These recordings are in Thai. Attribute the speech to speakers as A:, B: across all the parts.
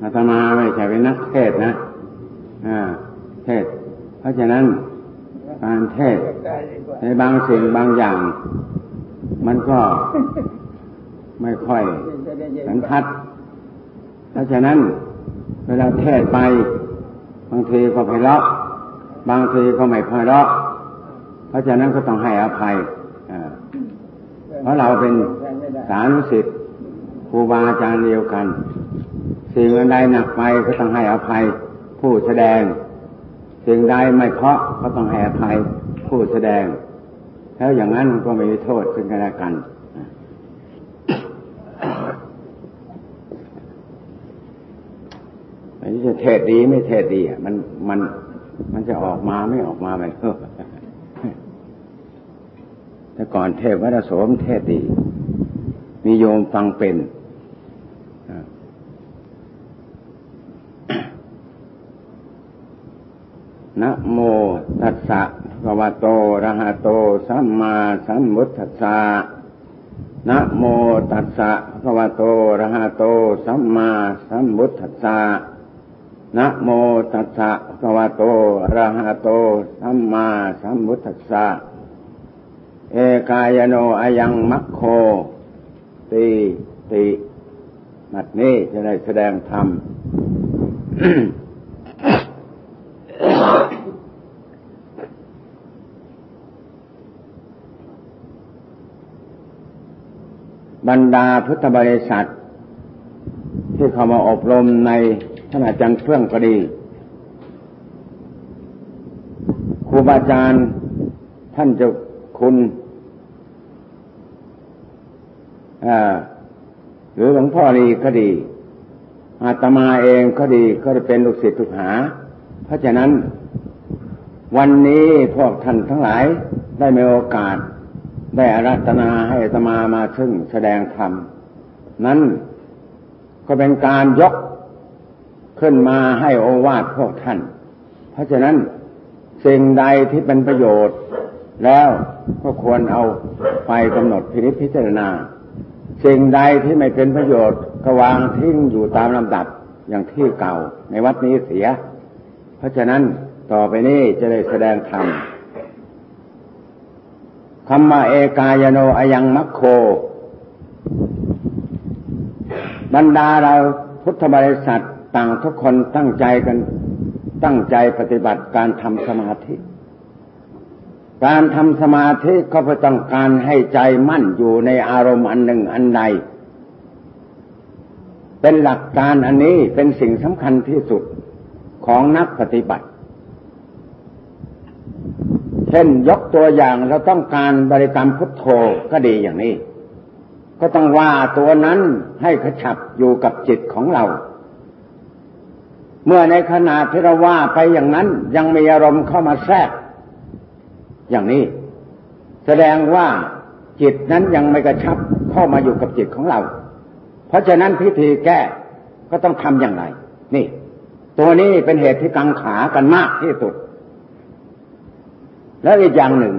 A: อาตมาไม่ใช่เป็นนักเทศนะเทศ เพราะฉะนั้นการเทศในบางสิ่งบางอย่าง มันก็ไม่ค่อยสันทัด เพราะฉะนั้น เวลาเทศไปบางทีก็ไพเราะบางทีก็ไม่ไพเราะเพราะฉะนั้นก็ต้องให้อภัยเพราะเราเป็นสารุสิทธิ์ครูบาอาจารย์เดียวกัน สิ่งใดหนักไปก็ต้องให้อภัย ผู้แสดง สิ่งใดไม่เพาะก็ต้องให้อภัย ผู้แสดง แล้วอย่างนั้นก็ไม่มีโทษซึ่งกันและกันอันนี้จะเทศดีไม่เทศดีอะมันมันมันจะออกมาไม่ออกมาไม่รู้แต่ก่อนเทพวัดโสมเทศดี มีโยมฟังเป็น นะโมตัสสะภะวะโตระหะโตสัมมาสัมพุทธัสสะนะโมตัสสะภะวะโตระหะโตสัมมาสัมพุทธัสสะนะโมตัสสะภะวะโตระหะโตสัมมาสัมพุทธัสสะเอกายโนอายังมัคโคตีตินัดนี้จะได้แสดงธรรม บรรดาพุทธบริษัท ที่เข้ามาอบรมในท่านอาจารย์เพื่องก็ดีครูบาอาจารย์ท่านเจ้าคุณหรือหลวงพ่อนีก็ดี อาตมาเองก็ดีก็จะเป็นลูกศิษย์ลูกหา เพราะฉะนั้นวันนี้พวกท่านทั้งหลายได้มีโอกาส ได้อารัธนาให้ตมามาซึ่งแสดงธรรม นั้นก็เป็นการยกขึ้นมาให้โอวาทพวกท่าน เพราะฉะนั้นสิ่งใดที่เป็นประโยชน์ แล้วก็ควรเอาไปกำหนดพินิจพิจารณา สิ่งใดที่ไม่เป็นประโยชน์ก็วางทิ้งอยู่ตามลำดับอย่างที่เก่าในวัดนี้เสีย เพราะฉะนั้นต่อไปนี้จะได้แสดงธรรม คำว่าเอกายโนอายังมัคโค บรรดาเราพุทธบริษัทต่างทุกคนตั้งใจกันตั้งใจปฏิบัติการทำสมาธิ การทำสมาธิก็เพื่อต้องการให้ใจมั่นอยู่ในอารมณ์อันหนึ่งอันใด เป็นหลักการอันนี้เป็นสิ่งสำคัญที่สุดของนักปฏิบัติ เช่นยกตัวอย่างเราต้องการบริกรรมพุทโธก็ดีอย่างนี้ ก็ต้องว่าตัวนั้นให้ขชับอยู่กับจิตของเรา เมื่อในขณะที่เราว่าไปอย่างนั้นยังมีอารมณ์เข้ามาแทรก อย่างนี้ แสดงว่าจิตนั้นยังไม่กระชับเข้ามาอยู่กับจิตของเรา เพราะฉะนั้นพิธีแก้ก็ต้องทำอย่างไร นี่ ตัวนี้เป็นเหตุที่กังขากันมากที่สุด แล้วอีกอย่างหนึ่ง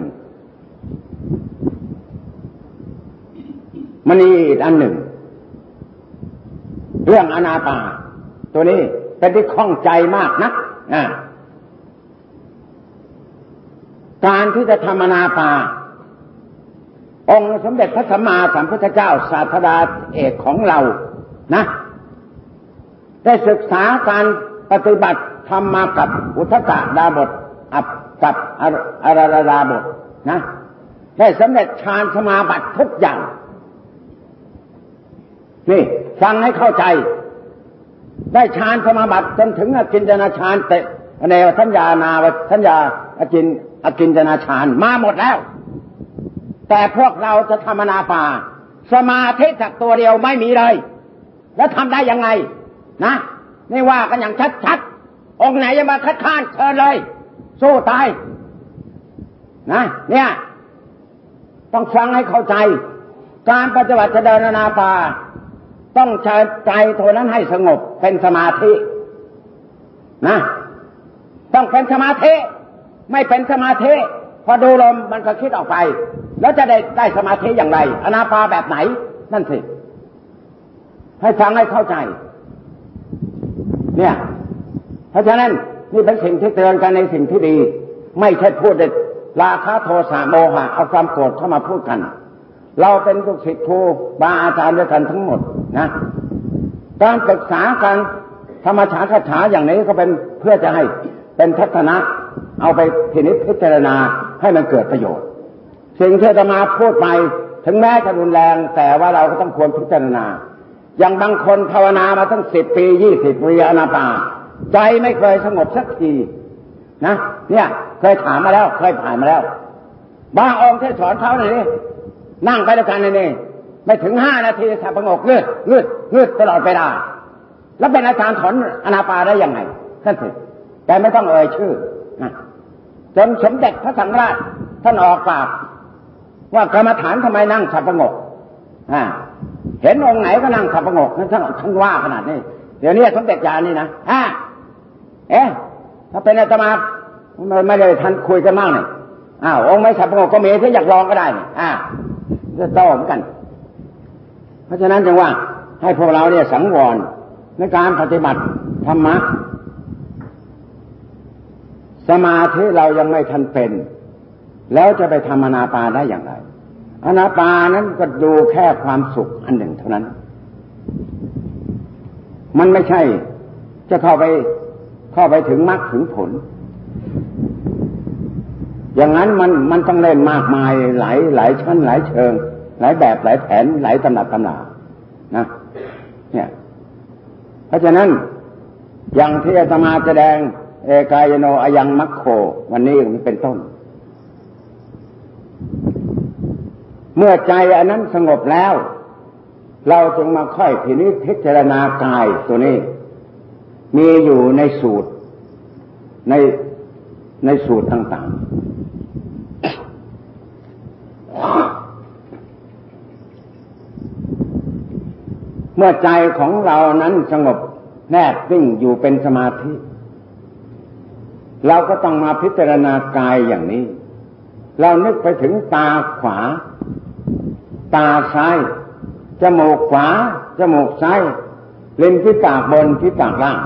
A: มันมีอีกอันหนึ่ง เรื่องอนาปาตัวนี้เป็นที่ข้องใจมากนะะการที่จะทำอนาปาองค์สมเด็จพระสัมมาสัมพุทธเจ้าศาสดาเอกของเรานะ ได้ศึกษาการปฏิบัติทำมากับอุทกะดาบทอับ กับอาราราาบทนะ ได้สำเร็จฌานสมาบัติทุกอย่าง นี่ฟังให้เข้าใจ ได้ฌานสมาบัติจนถึงอกินจนาฌานเตะในทัญญานาทัญญาอกินอกินจนาฌานมาหมดแล้ว แต่พวกเราจะทำนาป่า สมาธิจากตัวเดียวไม่มีเลย แล้วทำได้ยังไง นะนี่ว่ากันอย่างชัดๆองค์ไหนจะมาคัดค้านเชิญเลย สู้ตายนะเนี่ย ต้องฟังให้เข้าใจ การปฏิบัติเดินนาปาต้องใช้ใจตัวนั้นให้สงบเป็นสมาธินะ ต้องเป็นสมาธิ ไม่เป็นสมาธิ พอดูลมมันก็คิดออกไป แล้วจะได้ได้สมาธิอย่างไร อนาปาแบบไหน นั่นสิ ให้ฟังให้เข้าใจ เนี่ย เพราะฉะนั้น นี่เป็นสิ่งที่เตือนกันในสิ่งที่ดี ไม่ใช่พูดเด็ดราคะโทสะโมหะเอาความโกรธเข้ามาพูดกัน เราเป็นลูกศิษย์ครูบาอาจารย์ด้วยกันทั้งหมดนะ การศึกษาการธรรมชาติคาถาอย่างนี้ก็เป็นเพื่อจะให้เป็นทัศนะ เอาไปพินิจพิจารณาให้มันเกิดประโยชน์ สิ่งที่จะมาพูดไปถึงแม้จะรุนแรง แต่ว่าเราก็ต้องควรพิจารณา อย่างบางคนภาวนามาตั้งสิบปียี่สิบปีอนาปา ใจไม่เคยสงบสักทีนะเนี่ย เคยถามมาแล้ว เคยผ่านมาแล้ว บางองค์ที่สอนเขาเนี่ยนั่งไปด้วยกันนี่ไม่ถึงห้านาทีสับประงกเงืดเงืดเงืดตลอดเวลาแล้วเป็นอาจารย์ถอนอนาปาได้ยังไงท่านสิแต่ไม่ต้องเอ่ยชื่อนะจนสมเด็จพระสังฆราชท่านออกปาก ว่ากรรมฐานทำไมนั่งสับประงกอ่าเห็นองค์ไหนก็นั่งสับประงกนั่นท่านท่านว่าขนาดนี้ เดี๋ยวนี้สมเด็จยานี่นะอ่า เอ๊ะถ้าเป็นอาตมาไม่ได้ทันคุยกันมากเนี่ยอ้าวองค์ไม่สับงกก็มีที่อยากลองก็ได้เนี่ยอ่าจะโตเหมือนกัน เพราะฉะนั้นจึงว่า ให้พวกเราเนี่ยสังวรในการปฏิบัติธรรมะสมาธิเรายังไม่ทันเป็น แล้วจะไปทำอนาปาได้อย่างไรอนาปานั้นก็ดูแค่ความสุขอันหนึ่งเท่านั้น มันไม่ใช่จะเข้าไป เข้าไปถึงมรรคถึงผล อย่างนั้นมันมันต้องเล่นมากมายหลายหลายชั้นหลายเชิง หลายแบบหลายแผนหลายตำหนักตำหนานะเนี่ย เพราะฉะนั้นอย่างที่อาตมาแสดง เอกายโนอายังมัคโค วันนี้มันเป็นต้น เมื่อใจอันนั้นสงบแล้ว เราจึงมาค่อยทีนี้พิจารณากายตัวนี้ มีอยู่ในสูตรในในสูตรต่างๆ เมื่อใจของเรานั้นสงบแนบนิ่งอยู่เป็นสมาธิ เราก็ต้องมาพิจารณากายอย่างนี้ เรานึกไปถึงตาขวา ตาซ้าย จมูกขวา จมูกซ้าย เล่นที่ปากบนที่ปากล่าง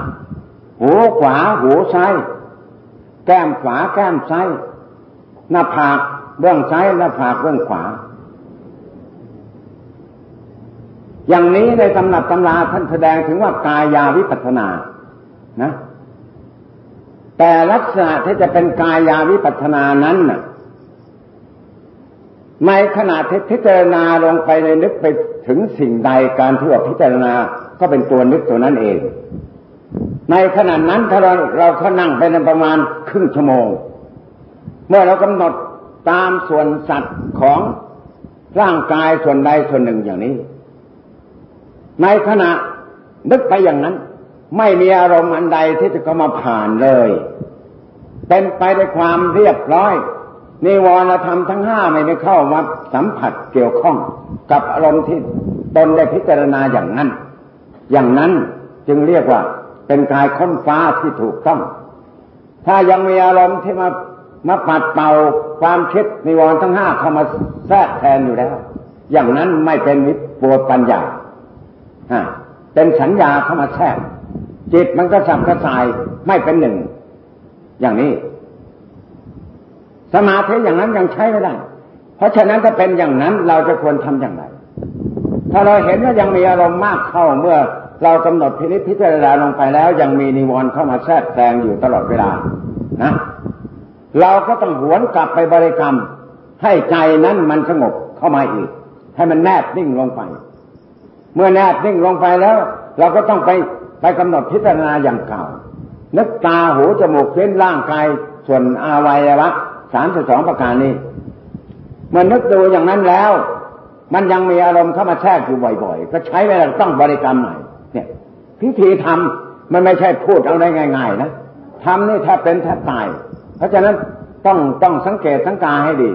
A: หูขวาหูซ้าย แก้มขวาแก้มซ้าย หน้าผากเบื้องซ้ายหน้าผากเบื้องขวา อย่างนี้ในตำนับตำราท่านแสดงถึงว่ากายาวิปัสนา นะ แต่ลักษณะที่จะเป็นกายาวิปัสนานั้นน่ะในขณะที่พิจารณาลงไปในนึกไปถึงสิ่งใดการที่ว่าพิจารณา ก็เป็นตัวนึกตัวนั้นเอง ในขณะนั้นถ้าเราเราเขานั่งไปในประมาณครึ่งชั่วโมง เมื่อเรากำหนดตามส่วนสัตว์ของร่างกายส่วนใดส่วนหนึ่งอย่างนี้ ในขณะนึกไปอย่างนั้น ไม่มีอารมณ์อันใดที่จะเข้ามาผ่านเลย เป็นไปด้วยความเรียบร้อยนิวรธรรมทั้งห้าไม่ได้เข้ามาสัมผัสเกี่ยวข้องกับอารมณ์ที่ตนได้พิจารณาอย่างนั้น อย่างนั้นจึงเรียกว่า เป็นกายค้นฟ้าที่ถูกต้อง ถ้ายังมีอารมณ์ที่มามาปัดเป่าความคิดนิวรณ์ทั้งห้าเข้ามาแทรกแทนอยู่แล้ว อย่างนั้นไม่เป็นวิปัวปัญญาเป็นสัญญาเข้ามาแทรกจิตมันก็สับกระสายไม่เป็นหนึ่ง อย่างนี้ สมาธิอย่างนั้นยังใช้ไม่ได้ เพราะฉะนั้นถ้าเป็นอย่างนั้นเราจะควรทำอย่างไร ถ้าเราเห็นว่ายังมีอารมณ์มากเข้าเมื่อ เรากำหนดพินิจพิจารณาลงไปแล้ว ยังมีนิวรณ์เข้ามาแทรกแซงอยู่ตลอดเวลานะเราก็ต้องหวนกลับไปบริกรรม ให้ใจนั้นมันสงบเข้ามาอีก ให้มันแนบนิ่งลงไป เมื่อแนบนิ่งลงไปแล้ว เราก็ต้องไปไปกำหนดพิจารณาอย่างเก่านึกตาหูจมูกเส้นร่างกายส่วนอาวัยวะสามสิบสองประการนี้เมื่อนึกดูอย่างนั้นแล้ว มันยังมีอารมณ์เข้ามาแทรกอยู่บ่อย ๆ ก็ใช้เวลาต้องบริกรรมใหม่เนี่ย พิธีทำมันไม่ใช่พูดเอาได้ง่าย ๆ นะทำนี่แทบเป็นแทบตาย เพราะฉะนั้นต้องต้องสังเกตสังกาให้ดี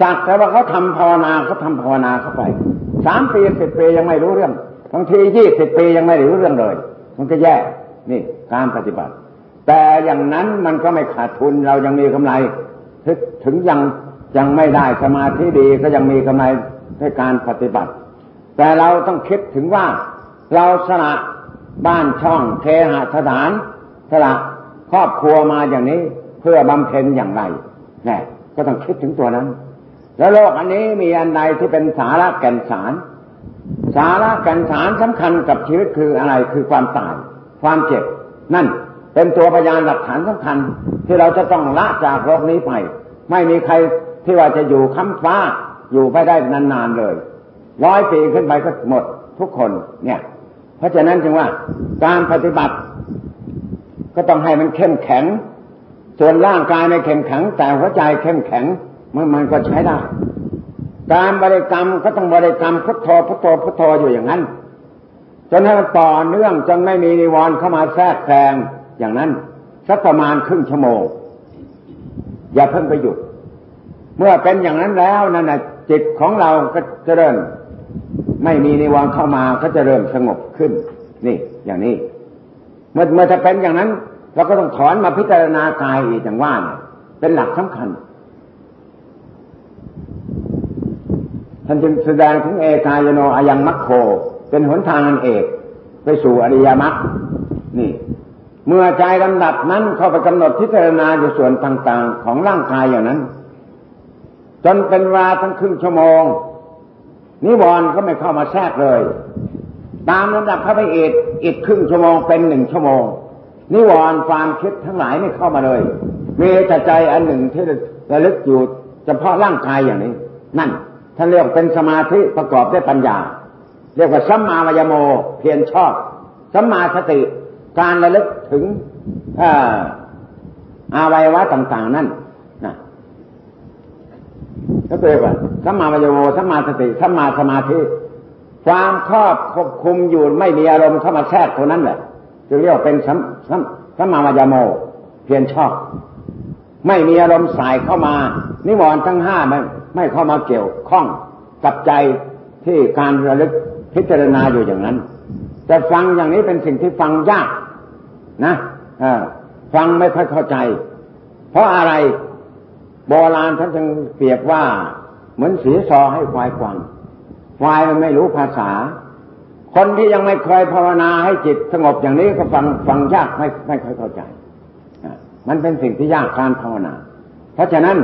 A: สักแต่ว่าเขาทำภาวนาเขาทำภาวนาเข้าไปสามปีสิบปียังไม่รู้เรื่องบางทียี่สิบปียังไม่รู้เรื่องเลย มันก็แย่นี่การปฏิบัติ แต่อย่างนั้นมันก็ไม่ขาดทุนเรายังมีกำไร ถึงยังยังไม่ได้สมาธิดีก็ยังมีกำไรในการปฏิบัติ แต่เราต้องคิดถึงว่าเราสละ บ้านช่องเคหสถานสละครอบครัวมาอย่างนี้เพื่อบำเพ็ญอย่างไรนี่ก็ต้องคิดถึงตัวนั้น แล้วโลกอันนี้มีอันใดที่เป็นสาระแก่นสาร สาระแก่นสารสำคัญกับชีวิตคืออะไรคือความตาย ความเจ็บ นั่นเป็นตัวพยานหลักฐานสำคัญ ที่เราจะต้องละจากโลกนี้ไป ไม่มีใครที่ว่าจะอยู่ค้ำฟ้าอยู่ไปได้นานๆเลย ร้อยปีขึ้นไปก็หมดทุกคนเนี่ย เพราะฉะนั้นจึงว่าการปฏิบัติ ก็ต้องให้มันเข้มแข็ง ส่วนร่างกายในเข้มแข็ง แต่หัวใจเข้มแข็งมันมันก็ใช้ได้ การบริกรรมก็ต้องบริกรรมพุทโธพุทโธพุทโธอยู่อย่างนั้น จนให้มันต่อเนื่องจนไม่มีนิวรณ์เข้ามาแทรกแซงอย่างนั้นสักประมาณครึ่งชั่วโมง อย่าเพิ่งไปหยุด เมื่อเป็นอย่างนั้นแล้วนั่นแหะจิตของเราก็จะเริ่ม ไม่มีนิวรณ์เข้ามาก็จะเริ่มสงบขึ้น นี่ อย่างนี้ เมื่อเมื่อจะเป็นอย่างนั้นเราก็ต้องถอนมาพิจารณากายอีกอย่างว่าเนี่ยเป็นหลักสำคัญ ท่านจึงแสดงถึงเอกายโนอายังมัคโค เป็นหนทางอันเอก ไปสู่อริยมรรคนี่ เมื่อใจลำดับนั้นเข้าไปกำหนดพิจารณาอยู่ส่วนต่าง ๆ ของร่างกายอย่างนั้น จนเป็นเวลาทั้งครึ่งชั่วโมง นิวรณ์ก็ไม่เข้ามาแทรกเลย ตามลำดับเข้าไปอีกอีกครึ่งชั่วโมงเป็นหนึ่งชั่วโมง นิวรณ์ความคิดทั้งหลายไม่เข้ามาเลยมีแต่ใจอันหนึ่งที่ระลึกอยู่เฉพาะร่างกายอย่างนี้ นั่นท่านเรียกเป็นสมาธิประกอบด้วยปัญญา เรียกว่าสัมมาวายโมเพียรชอบสัมมาสติการระลึกถึงอาวัยวะต่าง ๆ นั่น ก็เรียกว่าสัมมาวายโมสัมมาสติสัมมาสมาธิ ความครอบควบคุมอยู่ไม่มีอารมณ์เข้ามาแทรกตัวนั้นแหละจึงเรียกว่าเป็นสัมสัมสัมมาวายโม เพียรชอบ ไม่มีอารมณ์สายเข้ามา นิวรณ์ทั้งห้าไม่ไม่เข้ามาเกี่ยวข้องกับใจที่การระลึกพิจารณาอยู่อย่างนั้น แต่ฟังอย่างนี้เป็นสิ่งที่ฟังยากนะฟังไม่ค่อยเข้าใจ เพราะอะไร โบราณท่านจึงเปรียบว่าเหมือนสีซอให้ควายฟังควายมันไม่รู้ภาษา คนที่ยังไม่เคยภาวนาให้จิตสงบอย่างนี้ก็ฟังฟังยากไม่ไม่ค่อยเข้าใจ มันเป็นสิ่งที่ยากการภาวนา เพราะฉะนั้น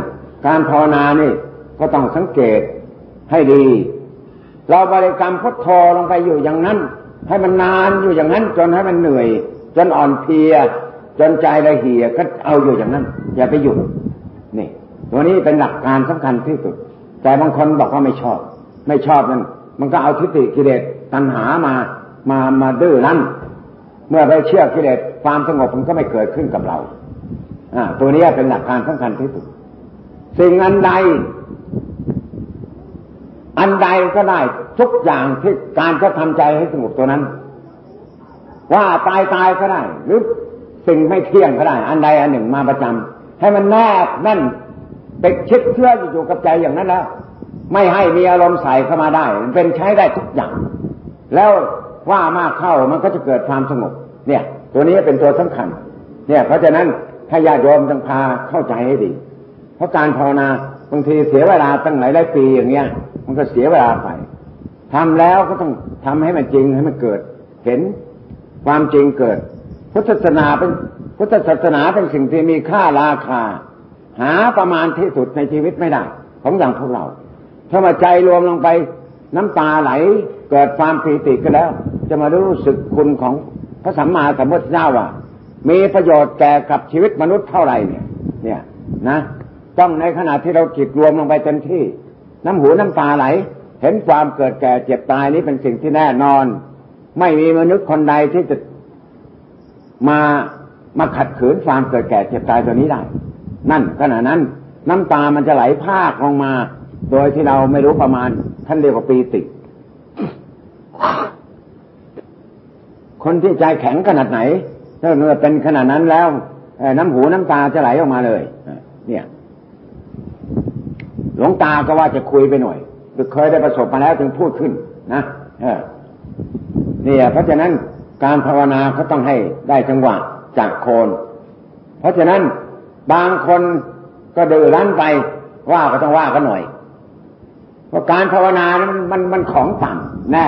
A: การภาวนานี่ก็ต้องสังเกตให้ดี เราบริกรรมพุทโธลงไปอยู่อย่างนั้น ให้มันนานอยู่อย่างนั้น จนให้มันเหนื่อย จนอ่อนเพลีย จนใจละเหี่ยก็เอาอยู่อย่างนั้น อย่าไปหยุด วันนี้เป็นหลักการสำคัญที่สุด แต่บางคนบอกว่าไม่ชอบ ไม่ชอบนั่นมันก็เอาทิฏฐิกิเลสตัณหามามามาดื้อรั้นเมื่อไปเชื่อกิเลสความสงบมันก็ไม่เกิดขึ้นกับเราอ่าตัวนี้เป็นหลักการสำคัญที่สุด สิ่งอันใด อันใดก็ได้ทุกอย่างที่การจะทำใจให้สงบตัวนั้น ว่าตายตายก็ได้ หรือสิ่งไม่เที่ยงก็ได้ อันใดอันหนึ่งมาประจำให้มันแนบแน่น ไปชิดเชื่ออยู่กับใจอย่างนั้นแล้วไม่ให้มีอารมณ์ใส่เข้ามาได้มันเป็นใช้ได้ทุกอย่าง แล้วว่ามากเข้ามันก็จะเกิดความสงบเนี่ย ตัวนี้เป็นตัวสำคัญ เนี่ย เพราะฉะนั้นถ้าญาติโยมต้องพาเข้าใจให้ดี เพราะการภาวนาบางทีเสียเวลาตั้งหลายหลายปีอย่างเงี้ย มันก็เสียเวลาไปทำแล้วก็ต้องทำให้มันจริงให้มันเกิด เห็นความจริงเกิด พุทธศาสนาเป็นพุทธศาสนาเป็นสิ่งที่มีค่าราคา หาประมาณที่สุดในชีวิตไม่ได้ ของอย่างพวกเราถ้ามาใจรวมลงไปน้ำตาไหลเกิดความปีติก็แล้ว จะมารู้สึกคุณของพระสัมมาสัมพุทธเจ้าว่า มีประโยชน์แก่กับชีวิตมนุษย์เท่าไหร่เนี่ย เนี่ยนะต้องในขณะที่เราจิตรวมลงไปเต็มที่ น้ำหูน้ำตาไหล เห็นความเกิดแก่เจ็บตายนี้เป็นสิ่งที่แน่นอน ไม่มีมนุษย์คนใดที่จะมามาขัดขืนความเกิดแก่เจ็บตายตัวนี้ได้ นั่นขณะนั้น น้ำตามันจะไหลภาคลงมา โดยที่เราไม่รู้ประมาณ ท่านเรียกว่าปีติ คนที่ใจแข็งขนาดไหนถ้าเมื่อเป็นขนาดนั้นแล้วน้ำหูน้ำตาจะไหลออกมาเลยเนี่ยหลวงตาก็ว่าจะคุยไปหน่อยเคยได้ประสบมาแล้วจึงพูดขึ้นนะเออนี่ยเพราะฉะนั้นการภาวนาเขาต้องให้ได้จังหวะจากโคน เพราะฉะนั้น บางคนก็ดื้อรั้นไป ว่าก็ต้องว่ากันหน่อยเพราะการภาวนานั้นมันมันของต่ำแน่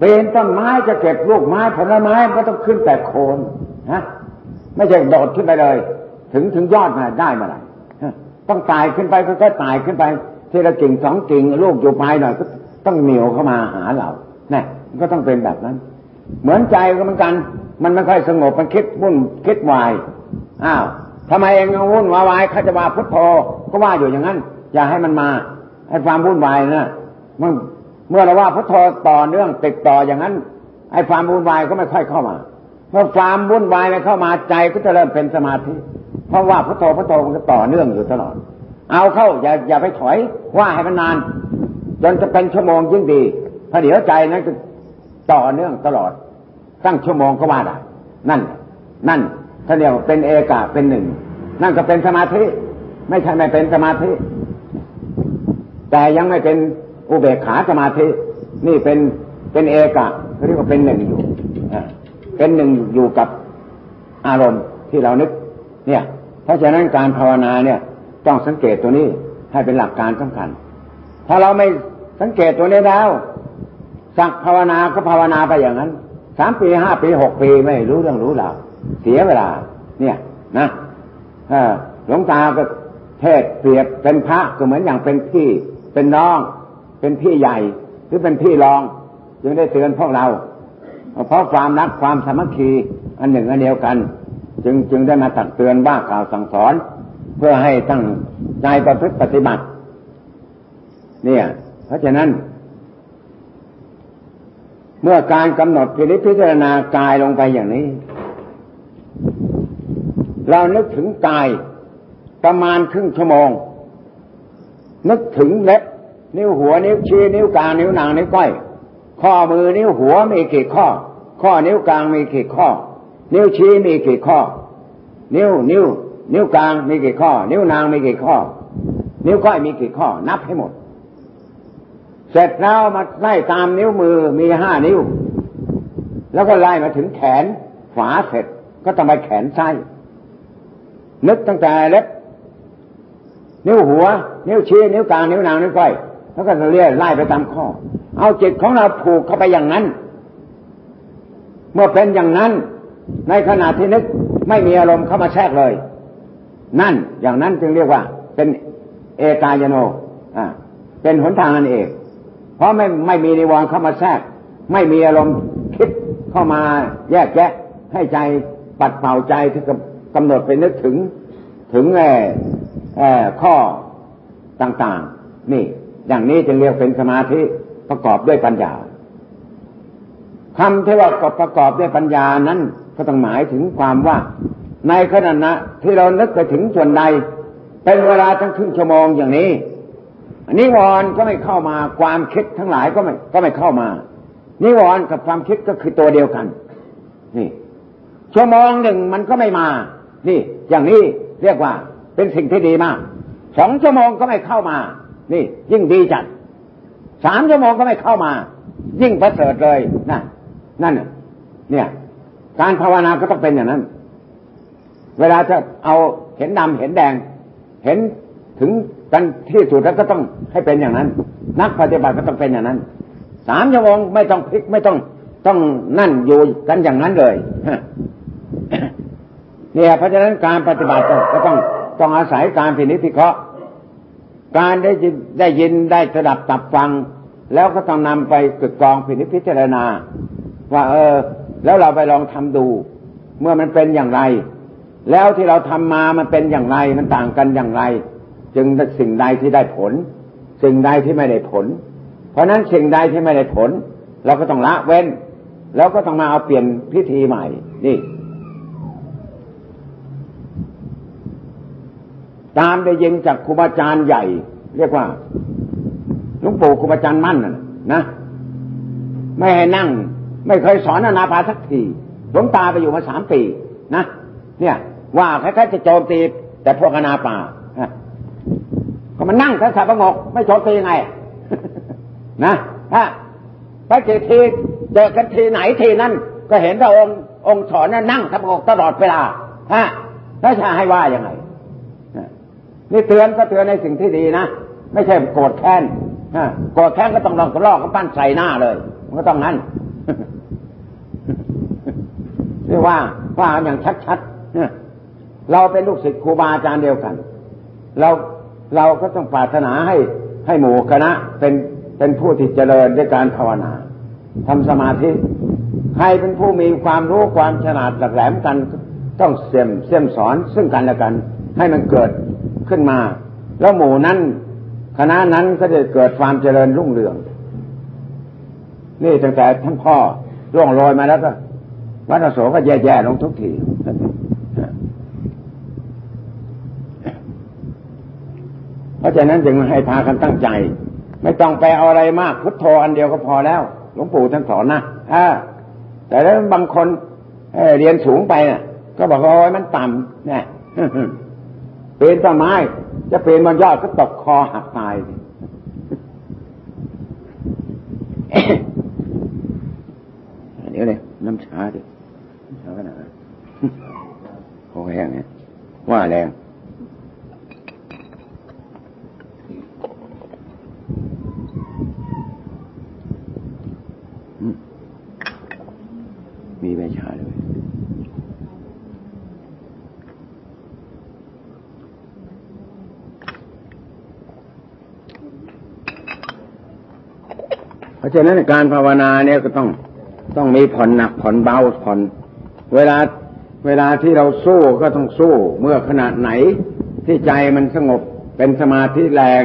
A: ปีนต้นไม้จะเก็บลูกไม้ผลไม้มันก็ต้องขึ้นแต่โคนฮะไม่ใช่โดดขึ้นไปเลย ถึงถึงยอดมาได้มาไหร่ต้องตายขึ้นไปก็แค่ตายขึ้นไปทีละกิ่งสองกิ่งลูกอยู่ปลายหน่อยก็ต้องเหนียวเข้ามาหาเราเนี่ยก็ต้องเป็นแบบนั้น เหมือนใจก็เหมือนกัน มันไม่ค่อยสงบมันคิดวุ่นคิดวาย อ้าวทำไมเองวุ่นวายเขาจะว่าพุทโธก็ว่าอยู่อย่างนั้น อย่าให้มันมาไอ้ความวุ่นวายนะมันเมื่อเราว่าพุทโธต่อเนื่องติดต่ออย่างนั้น ไอ้ความวุ่นวายก็ไม่ค่อยเข้ามาเมื่อความวุ่นวายไม่เข้ามาใจก็จะเริ่มเป็นสมาธิ เพราะว่าพุทโธพุทโธมันก็ต่อเนื่องอยู่ตลอด เอาเข้าอย่าอย่าไปถอยว่าให้มันนานจนจะเป็นชั่วโมงยิ่งดีพอเดี๋ยวใจนั้นจะต่อเนื่องตลอดตั้งชั่วโมงก็ว่าได้นั่น นั่น ถ้าเรียกเป็นเอกาเป็นหนึ่ง นั่นก็เป็นสมาธิ ไม่ใช่ไม่เป็นสมาธิ แต่ยังไม่เป็นอุเบกขาสมาธิ นี่เป็นเป็นเอกะเรียกว่าเป็นหนึ่งอยู่เป็นหนึ่งอยู่กับอารมณ์ที่เรานึก เนี่ย เพราะฉะนั้นการภาวนาเนี่ยต้องสังเกตตัวนี้ให้เป็นหลักการสำคัญ ถ้าเราไม่สังเกตตัวนี้แล้ว สักภาวนาก็ภาวนาไปอย่างนั้นสามปีห้าปีหกปีไม่รู้เรื่องรู้ราว เสียเวลา เนี่ยนะหลวงตาก็เทศเปรียบเป็นพระก็เหมือนอย่างเป็นพี่ เป็นน้อง เป็นพี่ใหญ่ หรือเป็นพี่รอง จึงได้เตือนพวกเรา เพราะความรักความสามัคคีอันหนึ่งอันเดียวกัน จึงจึงได้มาตักเตือนว่ากล่าวสั่งสอน เพื่อให้ตั้งใจประพฤติปฏิบัติ เนี่ย เพราะฉะนั้น เมื่อการกำหนดพิริพิจารณากายลงไปอย่างนี้ เรานึกถึงกายประมาณครึ่งชั่วโมง นึกถึงเล็บนิ้วหัวนิ้วชี้นิ้วกลางนิ้วนางนิ้วก้อย ข้อมือนิ้วหัวมีกี่ข้อ ข้อนิ้วกลางมีกี่ข้อ นิ้วชี้มีกี่ข้อ นิ้วนิ้ว นิ้วกลางมีกี่ข้อ นิ้วนางมีกี่ข้อ นิ้วก้อยมีกี่ข้อ นับให้หมด เสร็จแล้วมาไล่ตามนิ้วมือมีห้านิ้ว แล้วก็ไล่มาถึงแขนขวาเสร็จก็ต้องไปแขนซ้าย นึกตั้งแต่เล็บนิ้วหัว นิ้วชี้นิ้วกลางนิ้วนางนิ้วก้อยแล้วก็เรียไล่ไปตามข้อ เอาจิตของเราผูกเข้าไปอย่างนั้น เมื่อเป็นอย่างนั้น ในขณะที่นึกไม่มีอารมณ์เข้ามาแทรกเลย นั่นอย่างนั้นจึงเรียกว่า เป็นเอกายโนอ่าเป็นหนทางอันเอก เพราะไม่ไม่มีนิวรณ์เข้ามาแทรก ไม่มีอารมณ์คิดเข้ามาแยกแยะ ให้ใจปัดเป่าใจที่กับ กำหนดไปนึกถึงถึงข้อต่างๆ นี่ อย่างนี้จึงเรียกเป็นสมาธิประกอบด้วยปัญญาคำที่ว่าประกอบด้วยปัญญานั้น ก็ต้องหมายถึงความว่า ในขณะนะที่เรานึกไปถึงส่วนใด เป็นเวลาทั้งครึ่งชั่วโมงอย่างนี้นิวรณ์ก็ไม่เข้ามาความคิดทั้งหลายก็ไม่ก็ไม่เข้ามา นิวรณ์กับความคิดก็คือตัวเดียวกัน นี่ชั่วโมงหนึ่งมันก็ไม่มา นี่ อย่างนี้เรียกว่าเป็นสิ่งที่ดีมากสองชั่วโมงก็ไม่เข้ามา นี่ ยิ่งดีจัดสามชั่วโมงก็ไม่เข้ามา ยิ่งประเสริฐเลยนั่นนั่นเนี่ย การภาวนาก็ต้องเป็นอย่างนั้น เวลาจะเอาเห็นดำเห็นแดง เห็นถึงกันที่สุดแล้วก็ต้องให้เป็นอย่างนั้น นักปฏิบัติก็ต้องเป็นอย่างนั้นสามชั่วโมงไม่ต้องพลิกไม่ต้องต้องนั่นอยู่กันอย่างนั้นเลย เนี่ยเพราะฉะนั้นการปฏิบัติก็ต้องต้องอาศัยการพินิจพิเคราะห์การได้ยินได้ยินได้สดับตับฟัง แล้วก็ต้องนำไปกึกกองพินิจพิจารณา ว่าเออ แล้วเราไปลองทำดู เมื่อมันเป็นอย่างไร แล้วที่เราทำมามันเป็นอย่างไรมันต่างกันอย่างไร จึงสิ่งใดที่ได้ผล สิ่งใดที่ไม่ได้ผล เพราะนั้นสิ่งใดที่ไม่ได้ผล เราก็ต้องละเว้น แล้วก็ต้องมาเอาเปลี่ยนพิธีใหม่นี่ ตามได้ยินจากครูบาอาจารย์ใหญ่ เรียกว่าลวงปู่ครูบาอาจารย์มั่นนะไม่ให้นั่ง ไม่เคยสอนอนาปาสักทีหลวงตาไปอยู่มาสามปีนะเนี่ยว่าคล้ายๆจะโจมตีแต่พวกอนาปาก็มันนั่งถ้าสับงกไม่โจมตียังไงนะถ้าไปเจทีเจอกันทีไหนทีนั่นก็เห็นพระองค์องค์สอนนั่งสับงกตลอดเวลาฮะแล้วจะให้ว่ายังไง นี่เตือนก็เตือนในสิ่งที่ดีนะไม่ใช่โกรธแค้นโกรธแค้นก็ต้องลองก็ลอกก็ปั้นใส่หน้าเลย มันก็ต้องนั้นเรียกว่าว่าอย่างชัดๆเราเป็นลูกศิษย์ครูบาอาจารย์เดียวกัน เราเราก็ต้องปรารถนาให้ให้หมู่คณะเป็นเป็นผู้ที่เจริญด้วยการภาวนาทำสมาธิใครเป็นผู้มีความรู้ความฉลาดหลักแหลมกัน ต้องเสี่ยมเสี่ยมสอนซึ่งกันและกัน ให้มันเกิด ขึ้นมา แล้วหมู่นั้นคณะนั้นก็จะเกิดความเจริญรุ่งเรือง นี่ตั้งแต่ท่านพ่อร่วงโรยมาแล้วก็วัดโสก็แย่ๆลงทุกทีเพราะฉะนั้นจึงให้พากันตั้งใจ ไม่ต้องไปเอาอะไรมาก พุทโธอันเดียวก็พอแล้วหลวงปู่ท่านสอนนะอ่าแต่แล้วบางคนเเรียนสูงไปน่ะ ก็บอกว่าโอ้ยมันต่ำเนี่ย เป็นต้นไม้ จะเป็นบนยอดก็ตกคอหักตายเดี๋ยวเลยน้ำชาดิชาขนาดโอ้แห้งเนี่ยว่าแรงมีใบชาด้วย เพราะฉะนั้นการภาวนาเนี่ยก็ต้องต้องมีผ่อนหนักผ่อนเบาผ่อน เวลาเวลาที่เราสู้ก็ต้องสู้เมื่อขนาดไหนที่ใจมันสงบเป็นสมาธิแรง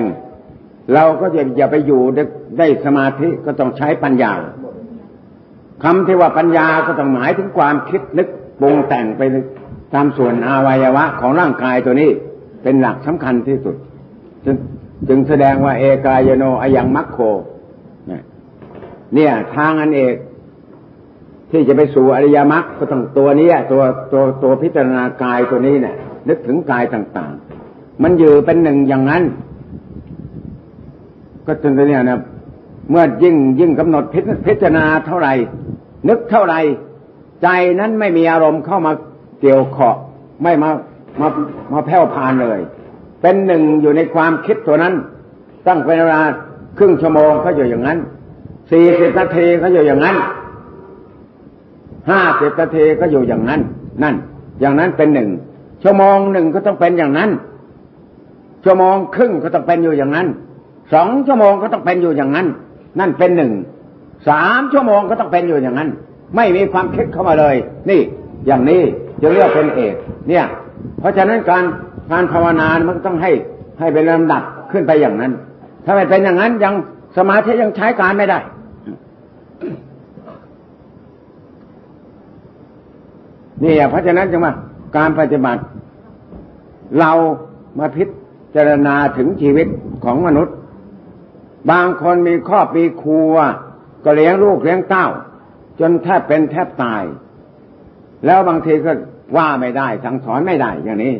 A: เราก็อย่าอย่าไปอยู่ได้ไดสมาธิก็ต้องใช้ปัญญาคำที่ว่าปัญญาก็ต้องหมายถึงความคิดนึกปรุงแต่งไปตามส่วนอวัยวะของร่างกายตัวนี้เป็นหลักสำคัญที่สุด จึงแสดงว่าเอกายโนอายังมัคโค เนี่ย ทางอันเอกที่จะไปสู่อริยมรรคก็ต้องตัวนี้ตัวตัวตัวพิจารณากายตัวนี้เนี่ย นึกถึงกายต่าง ๆ มันอยู่เป็นหนึ่งอย่างนั้น ก็จนตัวเนี้ยนะเมื่อยิ่งยิ่งกำหนดพิจารณาเท่าไหร่ นึกเท่าไหร่ใจนั้นไม่มีอารมณ์เข้ามาเกี่ยวเขาะไม่มามามาแผ่วพานเลย เป็นหนึ่งอยู่ในความคิดตัวนั้น ตั้งเป็นเวลาครึ่งชั่วโมงเขาอยู่อย่างนั้น สี่สิบนาทีเขาอยู่อย่างนั้นห้าสิบนาทีก็อยู่อย่างนั้น นั่น อย่างนั้นเป็นหนึ่งชั่วโมงหนึ่งก็ต้องเป็นอย่างนั้น ชั่วโมงครึ่งก็ต้องเป็นอยู่อย่างนั้นสองชั่วโมงก็ต้องเป็นอยู่อย่างนั้น นั่นเป็นหนึ่งสามชั่วโมงก็ต้องเป็นอยู่อย่างนั้น ไม่มีความคิดเข้ามาเลย นี่ อย่างนี้จะเรียกเป็นเอก เนี่ย เพราะฉะนั้นการการภาวนามันต้องให้ให้เป็นลำดับขึ้นไปอย่างนั้น ถ้าไม่เป็นอย่างนั้นยังสมาธิยังใช้การไม่ได้ นี่เพราะฉะนั้นจึงว่าการปฏิบัติ เรามาพิจารณาถึงชีวิตของมนุษย์ บางคนมีครอบมีครัว ก็เลี้ยงลูกเลี้ยงเต้า จนแทบเป็นแทบตาย แล้วบางทีก็ว่าไม่ได้ สั่งสอนไม่ได้อย่างนี้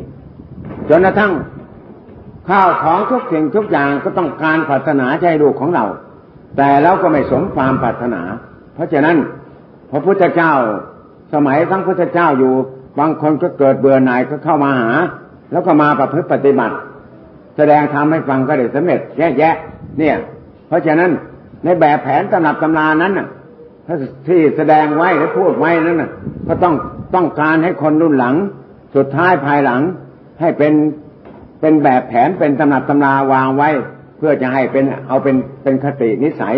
A: จนกระทั่งข้าวของทุกสิ่งทุกอย่างก็ต้องการปรารถนาใจลูกของเรา แต่เราก็ไม่สมความปรารถนา เพราะฉะนั้นพระพุทธเจ้า สมัยทั้งพุทธเจ้าอยู่ บางคนก็เกิดเบื่อหน่ายก็เข้ามาหา แล้วก็มาประพฤติปฏิบัติ แสดงทำให้ฟังก็ได้สำเร็จแยะแยะ เนี่ย เพราะฉะนั้นในแบบแผนตำรับตำรานั้นน่ะที่แสดงไว้และพูดไว้นั้นน่ะ ก็ต้องต้องการให้คนรุ่นหลัง สุดท้ายภายหลังให้เป็นเป็นแบบแผนเป็นตำรับตำราวางไว้ เพื่อจะให้เป็นเอาเป็นเป็นคตินิสัย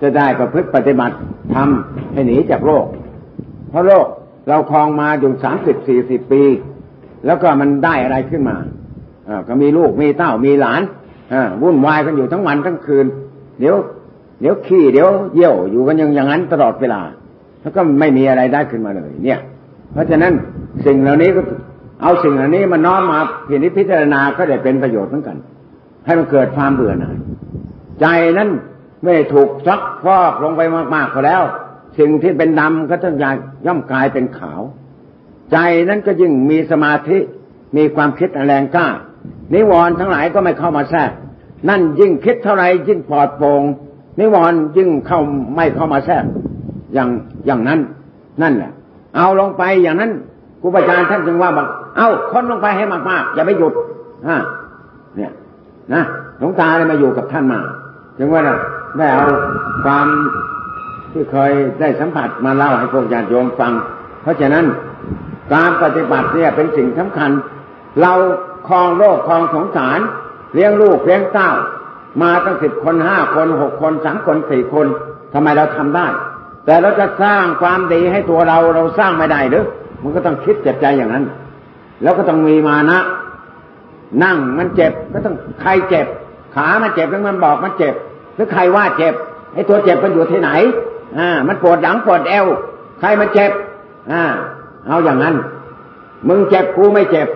A: จะได้ประพฤติปฏิบัติทำให้หนีจากโลก ราะโลกเราคลองมาอยู่สามสิบสี่สิบปี แล้วก็มันได้อะไรขึ้นมาอก็มีลูกมีเต้ามีหลานวุ่นวายกันอยู่ทั้งวันทั้งคืน เดี๋ยว เดี๋ยวขี้เดี๋ยวเยี่ยวอยู่กันอย่างอย่างนั้นตลอดเวลา แล้วก็ไม่มีอะไรได้ขึ้นมาเลย เนี่ย เพราะฉะนั้นสิ่งเหล่านี้ก็เอาสิ่งเหล่านี้มาน้อมมาพินิพิจารณาก็ได้เป็นประโยชน์เหมือนกัน ให้มันเกิดความเบื่อหน่ายใจนั้นไม่ถูกซักฟอกลงไปมากๆก็แล้ว สิ่งที่เป็นดำก็ต้องย่อมกลายเป็นขาว ใจนั้นก็ยิ่งมีสมาธิมีความคิดแรงกล้า นิวรณ์ทั้งหลายก็ไม่เข้ามาแทรก นั่นยิ่งคิดเท่าไรยิ่งปลอดโปร่งนิวรณ์ยิ่งเข้าไม่เข้ามาแทรกอย่างอย่างนั้น นั่นแหละเอาลงไปอย่างนั้นครูบาอาจารย์ท่านจึงว่าบอกเอาค้นลงไปให้มากๆอย่าไปหยุดฮะเนี่ยนะหลวงตาเลยมาอยู่กับท่านมาจึงว่าได้เอาความ ที่เคยได้สัมผัสมาเล่าให้พวกญาติโยมฟัง เพราะฉะนั้นการปฏิบัติเนี่ยเป็นสิ่งสำคัญ เราคลองโลกคลองสงสาร เลี้ยงลูกเลี้ยงเต้า มาตั้งสิบคนห้าคนหกคนสามคนสี่คนทำไมเราทำได้ แต่เราจะสร้างความดีให้ตัวเราเราสร้างไม่ได้หรือมันก็ต้องคิดเจ็บใจอย่างนั้น แล้วก็ต้องมีมานะ นั่งมันเจ็บก็ต้องใครเจ็บ ขามันเจ็บแล้วมันบอกมันเจ็บหรือใครว่าเจ็บไอ้ตัวเจ็บมันอยู่ที่ไหน อ่า มันปวดหลังปวดเอว ใครมันเจ็บ อ่า เอาอย่างนั้น มึงเจ็บกูไม่เจ็บ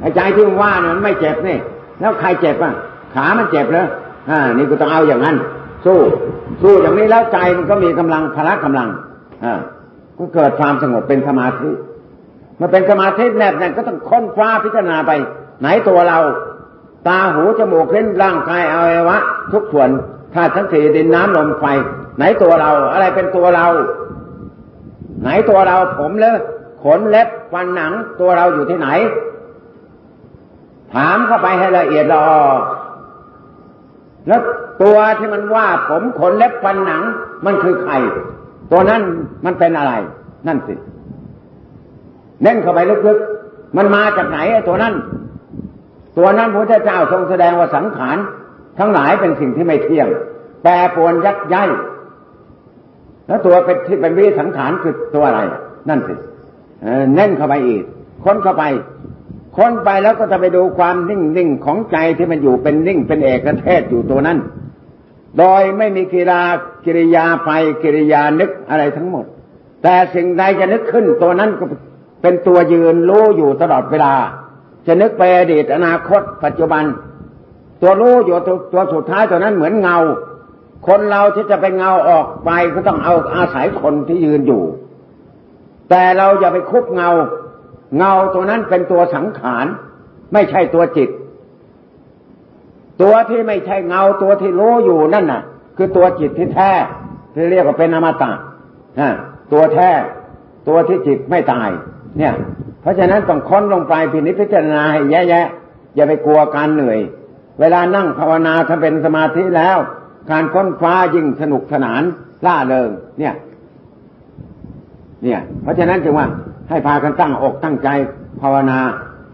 A: ไอ้ใจที่มึงว่าเนี่ยมันไม่เจ็บนี่ แล้วใครเจ็บอะ ขามันเจ็บเลยอ่า นี่กูต้องเอาอย่างนั้น สู้ สู้อย่างนี้แล้วใจมันก็มีกำลังพละกำลัง อ่า ก็เกิดความสงบเป็นสมาธิมาเป็นสมาธิแนบแน่นก็ต้องค้นคว้าพิจารณาไป ไหนตัวเรา ตาหูจมูกเล่นร่างกายอวัยวะ ทุกส่วนธาตุทั้งสี่ดินน้ำลมไฟ ไหนตัวเรา อะไรเป็นตัวเรา ไหนตัวเราผมเล็บขนเล็บฟันหนังตัวเราอยู่ที่ไหน ถามเข้าไปให้ละเอียดละออแล้วตัวที่มันว่าผมขนเล็บฟันหนัง มันคือใคร ตัวนั้นมันเป็นอะไร นั่นสิเน้นเข้าไปลึกๆ มันมาจากไหนไอ้ตัวนั้น ตัวนั้นพระเจ้าทรงแสดงว่าสังขารทั้งหลายเป็นสิ่งที่ไม่เที่ยง แปรปรวนยักย้าย แล้วตัวเป็นที่เป็นวิสังขารคือตัวอะไร นั่นสิเน้นเข้าไปอีก ค้นเข้าไปค้นไปแล้วก็จะไปดูความนิ่งนิ่งของใจที่มันอยู่เป็นนิ่งเป็นเอกเทศอยู่ตัวนั้น โดยไม่มีกิรากิริยาไปกิริยานึกอะไรทั้งหมด แต่สิ่งใดจะนึกขึ้นตัวนั้นก็เป็นตัวยืนรู้อยู่ตลอดเวลา จะนึกไปอดีตอนาคตปัจจุบัน ตัวรู้อยู่ตัวตัวสุดท้ายตัวนั้นเหมือนเงา คนเราที่จะไปเงาออกไปก็ต้องเอาอาศัยคนที่ยืนอยู่ แต่เราอย่าไปคุบเงา เงาตัวนั้นเป็นตัวสังขาร ไม่ใช่ตัวจิต ตัวที่ไม่ใช่เงาตัวที่รู้อยู่นั่นน่ะ คือตัวจิตที่แท้ที่เรียกว่าเป็นอมตะตัวแท้ตัวที่จิตไม่ตาย เนี่ย เพราะฉะนั้นต้องค้นลงไปพินิจพิจารณาให้แย่ๆอย่าไปกลัวการเหนื่อย เวลานั่งภาวนาถ้าเป็นสมาธิแล้ว การค้นฟ้ายิ่งสนุกสนานล่าเริงเนี่ย เนี่ย เพราะฉะนั้นจึงว่าให้พากันตั้งอกตั้งใจ ภาวนา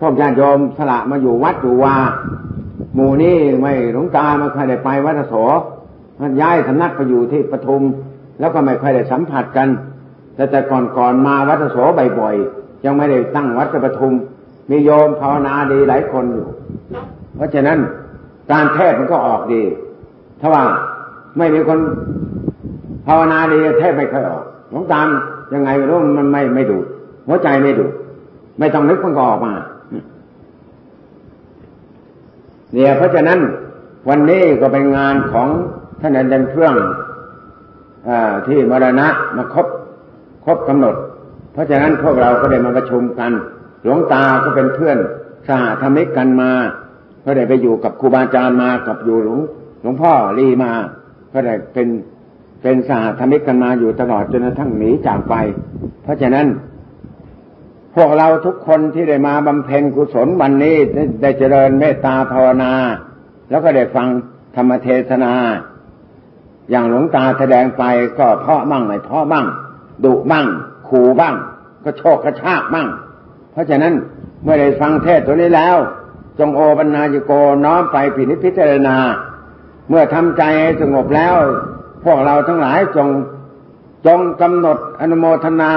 A: พวกญาติโยมสละมาอยู่วัดอยู่วาหมู่นี้ไม่หลงตาไม่เคยได้ไปวัดโสมันย้ายสำนักไปอยู่ที่ปทุม แล้วก็ไม่เคยได้สัมผัสกัน แต่แต่ก่อนก่อนมาวัดโสบ่อยๆยังไม่ได้ตั้งวัดปทุม มีโยมภาวนาดีหลายคนอยู่ เพราะฉะนั้นการเทศมันก็ออกดี ถ้าว่าไม่มีคนภาวนาดีเทศไม่เคยออกหลวงตามยังไงไม่รู้มันไม่ไม่ดูหัวใจไม่ดูไม่ต้องนึกมันก็ออกมาเนี่ยเพราะฉะนั้นวันนี้ก็เป็นงานของท่านอาจารย์เครื่องอที่มรณะมาครบครบกำหนด เพราะฉะนั้นพวกเราก็ได้มาประชุมกัน หลวงตาก็เป็นเพื่อนสหธรรมิกกันมา ก็ได้ไปอยู่กับครูบาอาจารย์มากับอยู่หลวง หลวงพ่อรีมา ก็ได้เป็นเป็นสหธรรมิกกันมาอยู่ตลอดจนกระทั่งหนีจากไป เพราะฉะนั้น พวกเราทุกคนที่ได้มาบำเพ็ญกุศลวันนี้ได้เจริญเมตตาภาวนา แล้วก็ได้ฟังธรรมเทศนา อย่างหลวงตาแสดงไปก็เพาะมั่งไม่เพาะมั่งดุมั่งขู่บ้าง ก็โชคกระชากบ้าง เพราะฉะนั้นเมื่อได้ฟังเทศตัวนี้แล้ว จงโอปัญญาโกน้อมไปพินิจพิจารณา เมื่อทำใจสงบแล้ว พวกเราทั้งหลายจงจงกำหนดอนุโมทนา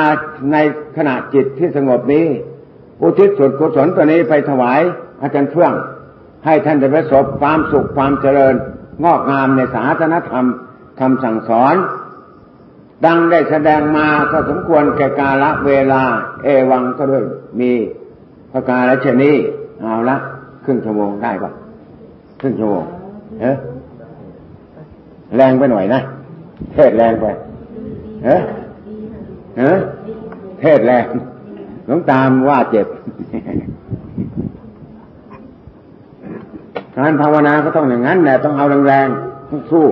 A: ในขณะจิตที่สงบนี้ อุทิศส่วนกุศลตัวนี้ไปถวายอาจารย์เพื่อง ให้ท่านได้ประสบความสุขความเจริญ งอกงามในศาสนธรรมคำสั่งสอน ดังได้แสดงมาก็สมควรแก่กาลเวลา เอวังก็ด้วยมีประกาละชนีเอาละครึ่งชั่วโมงได้ปะครึ่งชั่วโมงเฮ้ แรงไปหน่อยนะเทศแรงไปเฮ้เฮ้เทศแรงหลวงตามว่าเจ็บการภาวนาก็ต้องอย่างนั้นแหละต้องเอาแรงๆต้องสู้